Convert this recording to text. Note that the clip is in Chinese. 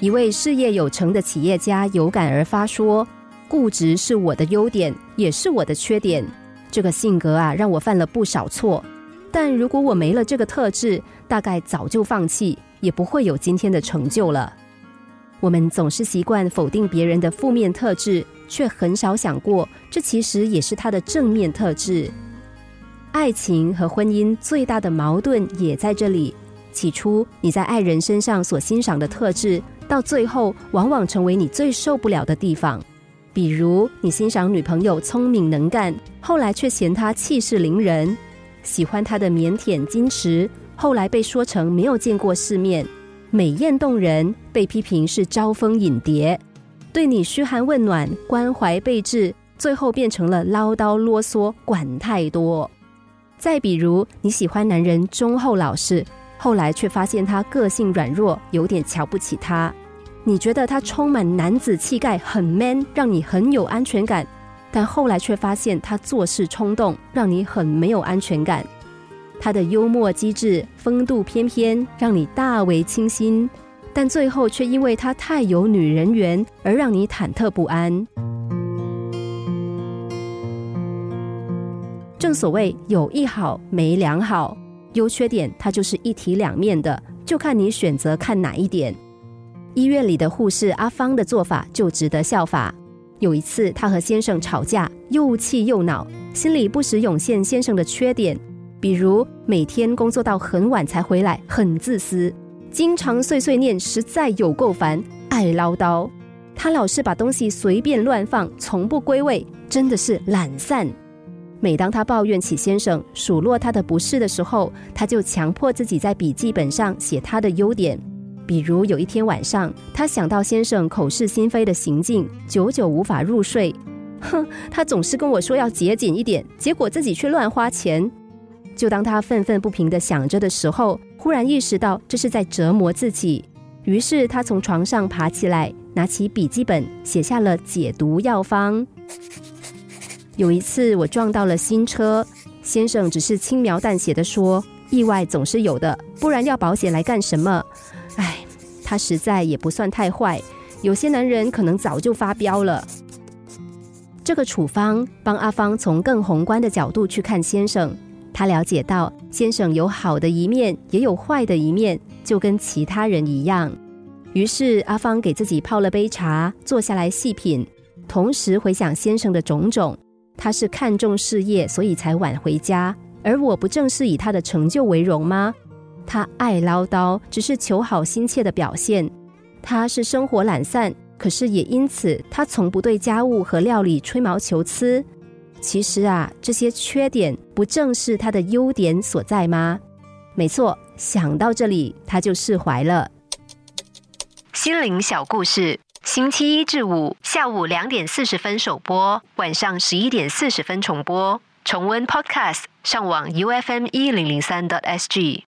一位事业有成的企业家有感而发说：“固执是我的优点，也是我的缺点。这个性格啊，让我犯了不少错。但如果我没了这个特质，大概早就放弃，也不会有今天的成就了。”我们总是习惯否定别人的负面特质，却很少想过，这其实也是他的正面特质。爱情和婚姻最大的矛盾也在这里。起初你在爱人身上所欣赏的特质，到最后往往成为你最受不了的地方。比如你欣赏女朋友聪明能干，后来却嫌她气势凌人；喜欢她的腼腆矜持，后来被说成没有见过世面。美艳动人，被批评是招蜂引蝶；对你嘘寒问暖、关怀备至，最后变成了唠叨啰嗦、管太多。再比如，你喜欢男人忠厚老实，后来却发现他个性软弱，有点瞧不起他。你觉得他充满男子气概，很 man，让你很有安全感，但后来却发现他做事冲动，让你很没有安全感。他的幽默机智、风度翩翩，让你大为倾心，但最后却因为他太有女人缘而让你忐忑不安。正所谓有一好没两好，优缺点它就是一体两面的，就看你选择看哪一点。医院里的护士阿芳的做法就值得效法。有一次，她和先生吵架，又气又恼，心里不时涌现先生的缺点。比如每天工作到很晚才回来，很自私，经常碎碎念，实在有够烦，爱唠叨。他老是把东西随便乱放，从不归位，真的是懒散。每当他抱怨起先生数落他的不是的时候，他就强迫自己在笔记本上写他的优点。比如有一天晚上，他想到先生口是心非的行径，久久无法入睡。哼，他总是跟我说要节俭一点，结果自己却乱花钱。就当他愤愤不平的想着的时候，忽然意识到这是在折磨自己，于是他从床上爬起来，拿起笔记本写下了解毒药方。有一次我撞到了新车，先生只是轻描淡写的说：“意外总是有的，不然要保险来干什么？”唉，他实在也不算太坏，有些男人可能早就发飙了。这个处方帮阿芳从更宏观的角度去看先生。他了解到先生有好的一面，也有坏的一面，就跟其他人一样。于是阿芳给自己泡了杯茶，坐下来细品，同时回想先生的种种。他是看重事业，所以才晚回家，而我不正是以他的成就为荣吗？他爱唠叨，只是求好心切的表现。他是生活懒散，可是也因此他从不对家务和料理吹毛求疵。其实啊，这些缺点不正是他的优点所在吗？没错，想到这里他就释怀了。心灵小故事，星期一至五下午两点四十分首播，晚上十一点四十分重播。重温 Podcast，上网 U F M 一零零三 t S G。